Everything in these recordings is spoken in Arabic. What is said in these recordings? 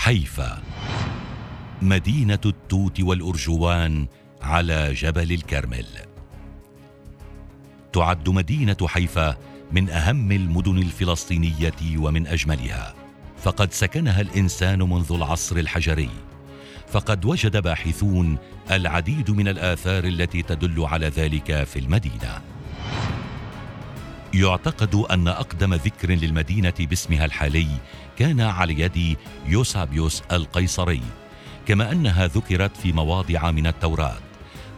حيفا. مدينة التوت والأرجوان على جبل الكرمل. تعد مدينة حيفا من أهم المدن الفلسطينية ومن أجملها. فقد سكنها الإنسان منذ العصر الحجري. فقد وجد باحثون العديد من الآثار التي تدل على ذلك في المدينة. يعتقد أن أقدم ذكر للمدينة باسمها الحالي كان على يد يوسابيوس القيصري كما أنها ذكرت في مواضع من التوراة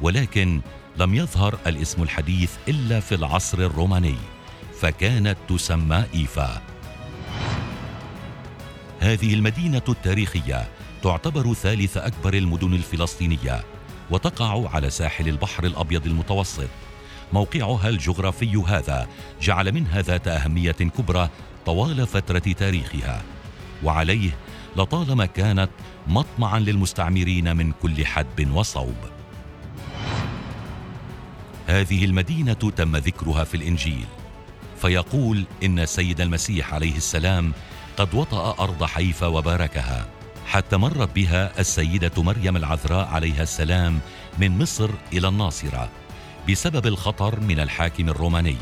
ولكن لم يظهر الاسم الحديث إلا في العصر الروماني فكانت تسمى إيفا. هذه المدينة التاريخية تعتبر ثالث أكبر المدن الفلسطينية وتقع على ساحل البحر الأبيض المتوسط. موقعها الجغرافي هذا جعل منها ذات أهمية كبرى طوال فترة تاريخها. وعليه لطالما كانت مطمعا للمستعمرين من كل حدب وصوب. هذه المدينة تم ذكرها في الإنجيل. فيقول إن السيد المسيح عليه السلام قد وطأ أرض حيفا وباركها حتى مرت بها السيدة مريم العذراء عليها السلام من مصر إلى الناصرة. بسبب الخطر من الحاكم الروماني.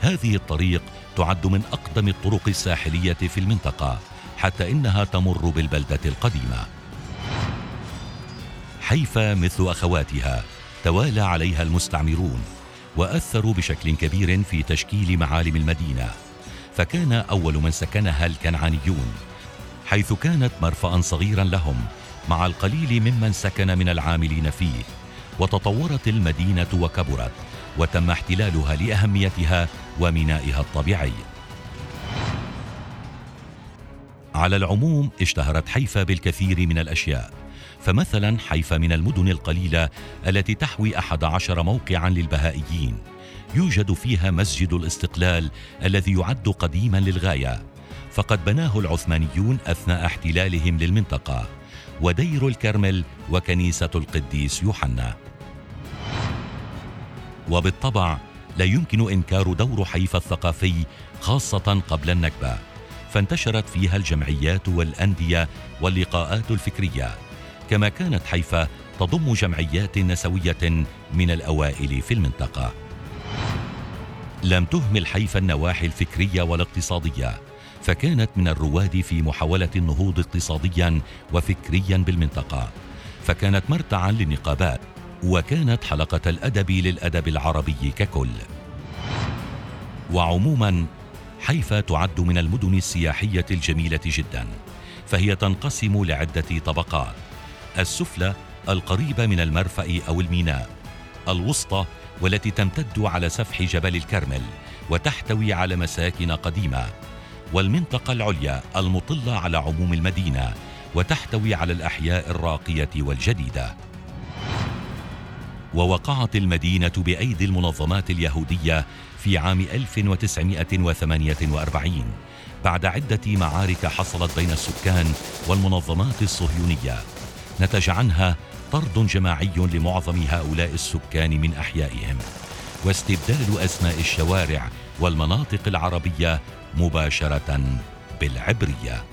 هذه الطريق تعد من أقدم الطرق الساحلية في المنطقة حتى إنها تمر بالبلدة القديمة. حيفا مثل أخواتها توالى عليها المستعمرون وأثروا بشكل كبير في تشكيل معالم المدينة. فكان أول من سكنها الكنعانيون حيث كانت مرفأ صغيرا لهم مع القليل ممن سكن من العاملين فيه. وتطورت المدينة وكبرت وتم احتلالها لأهميتها ومينائها الطبيعي. على العموم اشتهرت حيفا بالكثير من الأشياء. فمثلا حيفا من المدن القليلة التي تحوي أحد عشر موقعا للبهائيين. يوجد فيها مسجد الاستقلال الذي يعد قديما للغاية. فقد بناه العثمانيون أثناء احتلالهم للمنطقة. ودير الكرمل وكنيسة القديس يوحنا. وبالطبع لا يمكن إنكار دور حيفا الثقافي خاصة قبل النكبة فانتشرت فيها الجمعيات والأندية واللقاءات الفكرية كما كانت حيفا تضم جمعيات نسوية من الأوائل في المنطقة. لم تهمل حيفا النواحي الفكرية والاقتصادية فكانت من الرواد في محاولة النهوض اقتصاديا وفكريا بالمنطقة فكانت مرتعا للنقابات. وكانت حلقة الأدب للأدب العربي ككل. وعموما حيفا تعد من المدن السياحية الجميلة جدا فهي تنقسم لعدة طبقات السفلى القريبة من المرفأ أو الميناء الوسطى والتي تمتد على سفح جبل الكرمل وتحتوي على مساكن قديمة والمنطقة العليا المطلة على عموم المدينة وتحتوي على الأحياء الراقية والجديدة. ووقعت المدينة بأيدي المنظمات اليهودية في عام 1948 بعد عدة معارك حصلت بين السكان والمنظمات الصهيونية. نتج عنها طرد جماعي لمعظم هؤلاء السكان من أحيائهم واستبدال أسماء الشوارع والمناطق العربية مباشرة بالعبرية.